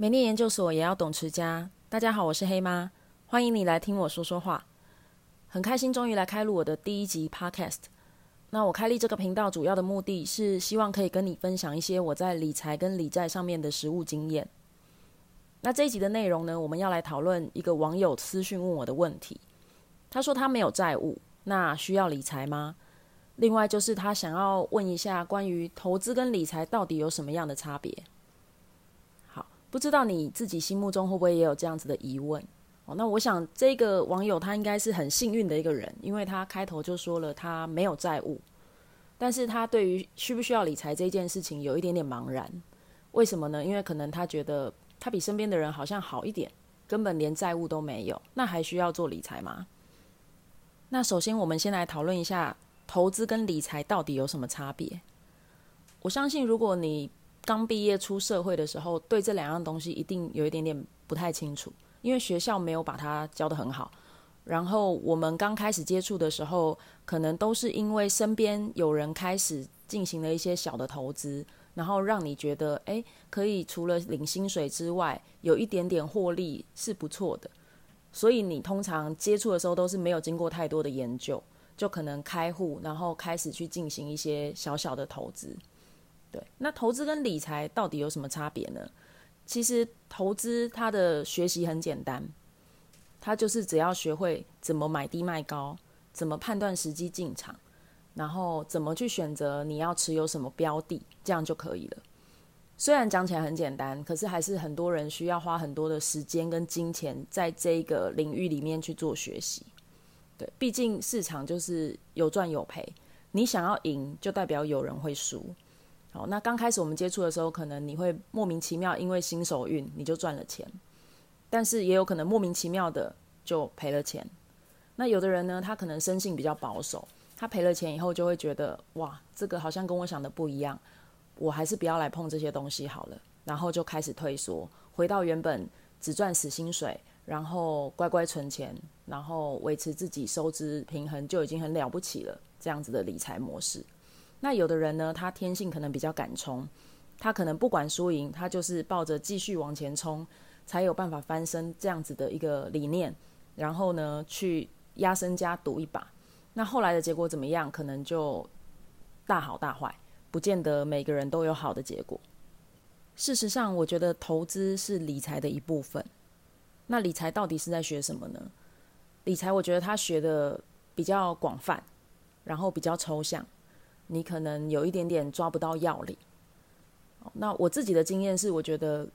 美丽研究所也要懂持家。大家好，我是黑妈，欢迎你来听我说说话。很开心，终于来开录我的第一集 Podcast。那我开立这个频道主要的目的是希望可以跟你分享一些我在理财跟理债上面的实务经验。那这一集的内容呢，我们要来讨论一个网友私讯问我的问题。他说他没有债务，那需要理财吗？另外就是他想要问一下关于投资跟理财到底有什么样的差别。不知道你自己心目中会不会也有这样子的疑问？哦，那我想这个网友他应该是很幸运的一个人，因为他开头就说了他没有债务，但是他对于需不需要理财这件事情有一点点茫然。为什么呢？因为可能他觉得他比身边的人好像好一点，根本连债务都没有，那还需要做理财吗？那首先我们先来讨论一下投资跟理财到底有什么差别。我相信如果你刚毕业出社会的时候，对这两样东西一定有一点点不太清楚，因为学校没有把它教得很好。然后我们刚开始接触的时候，可能都是因为身边有人开始进行了一些小的投资，然后让你觉得，诶，可以除了领薪水之外，有一点点获利是不错的。所以你通常接触的时候都是没有经过太多的研究，就可能开户，然后开始去进行一些小小的投资。对，那投资跟理财到底有什么差别呢？其实投资它的学习很简单，它就是只要学会怎么买低卖高，怎么判断时机进场，然后怎么去选择你要持有什么标的，这样就可以了。虽然讲起来很简单，可是还是很多人需要花很多的时间跟金钱在这个领域里面去做学习。对，毕竟市场就是有赚有赔，你想要赢，就代表有人会输。好，那刚开始我们接触的时候，可能你会莫名其妙，因为新手运你就赚了钱，但是也有可能莫名其妙的就赔了钱。那有的人呢，他可能生性比较保守，他赔了钱以后就会觉得，哇，这个好像跟我想的不一样，我还是不要来碰这些东西好了，然后就开始退缩，回到原本只赚死薪水，然后乖乖存钱，然后维持自己收支平衡就已经很了不起了，这样子的理财模式。那有的人呢，他天性可能比较敢冲，他可能不管输赢，他就是抱着继续往前冲，才有办法翻身这样子的一个理念，然后呢，去压身家赌一把。那后来的结果怎么样？可能就大好大坏，不见得每个人都有好的结果。事实上，我觉得投资是理财的一部分。那理财到底是在学什么呢？理财我觉得他学的比较广泛，然后比较抽象。你可能有一点点抓不到要领。那我自己的经验是，我觉得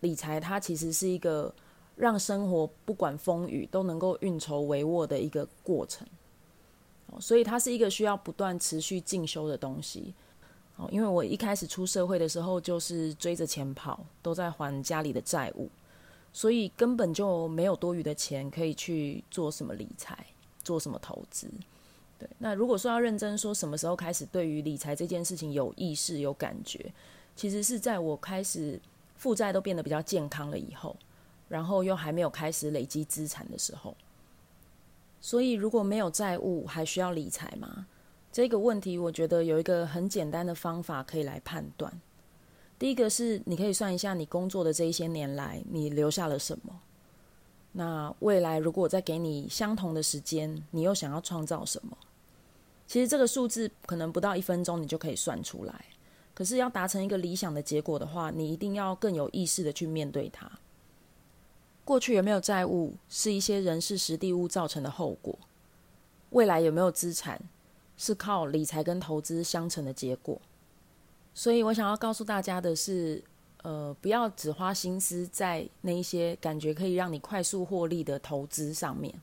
理财它其实是一个让生活不管风雨都能够运筹帷幄的一个过程。所以它是一个需要不断持续进修的东西。因为我一开始出社会的时候就是追着钱跑，都在还家里的债务，所以根本就没有多余的钱可以去做什么理财，做什么投资。那如果说要认真说，什么时候开始对于理财这件事情有意识、有感觉，其实是在我开始负债都变得比较健康了以后，然后又还没有开始累积资产的时候。所以如果没有债务，还需要理财吗？这个问题，我觉得有一个很简单的方法可以来判断。第一个是，你可以算一下你工作的这一些年来，你留下了什么。那未来如果再给你相同的时间，你又想要创造什么？其实这个数字可能不到一分钟你就可以算出来，可是要达成一个理想的结果的话，你一定要更有意识的去面对它。过去有没有债务，是一些人事时地物造成的后果；未来有没有资产，是靠理财跟投资相乘的结果。所以我想要告诉大家的是，呃，不要只花心思在那一些感觉可以让你快速获利的投资上面。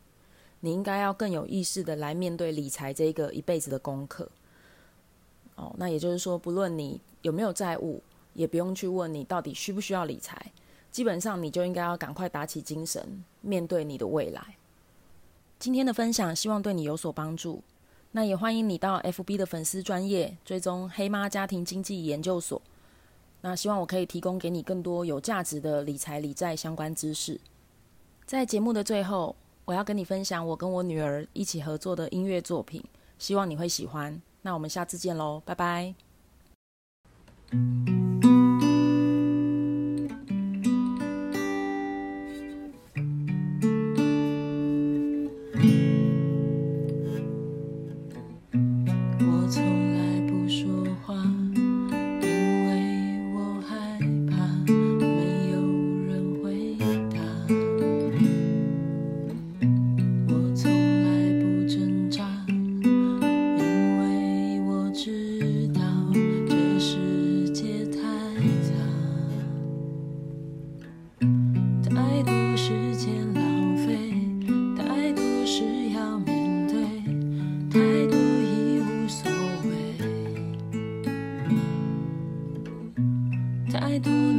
你应该要更有意识的来面对理财这个一辈子的功课。哦，那也就是说，不论你有没有债务，也不用去问你到底需不需要理财，基本上你就应该要赶快打起精神，面对你的未来。今天的分享希望对你有所帮助，那也欢迎你到 FB 的粉丝专业追踪黑妈家庭经济研究所。那希望我可以提供给你更多有价值的理财理债相关知识。在节目的最后，我要跟你分享我跟我女儿一起合作的音乐作品，希望你会喜欢。那我们下次见喽，拜拜。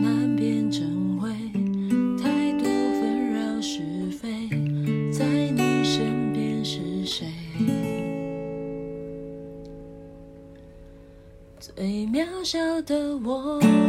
难辨真伪太多纷扰是非在你身边是谁？最渺小的我。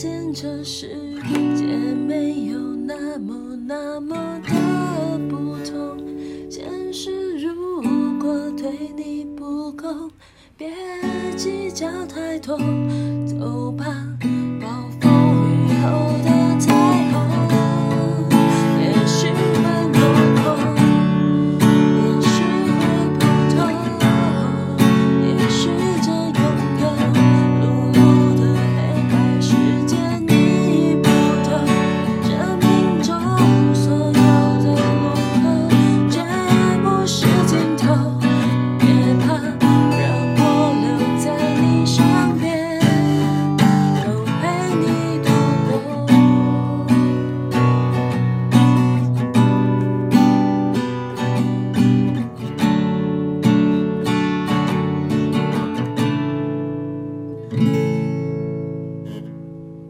现这世界没有那么那么的不同。现实如果对你不公，别计较太多，走吧。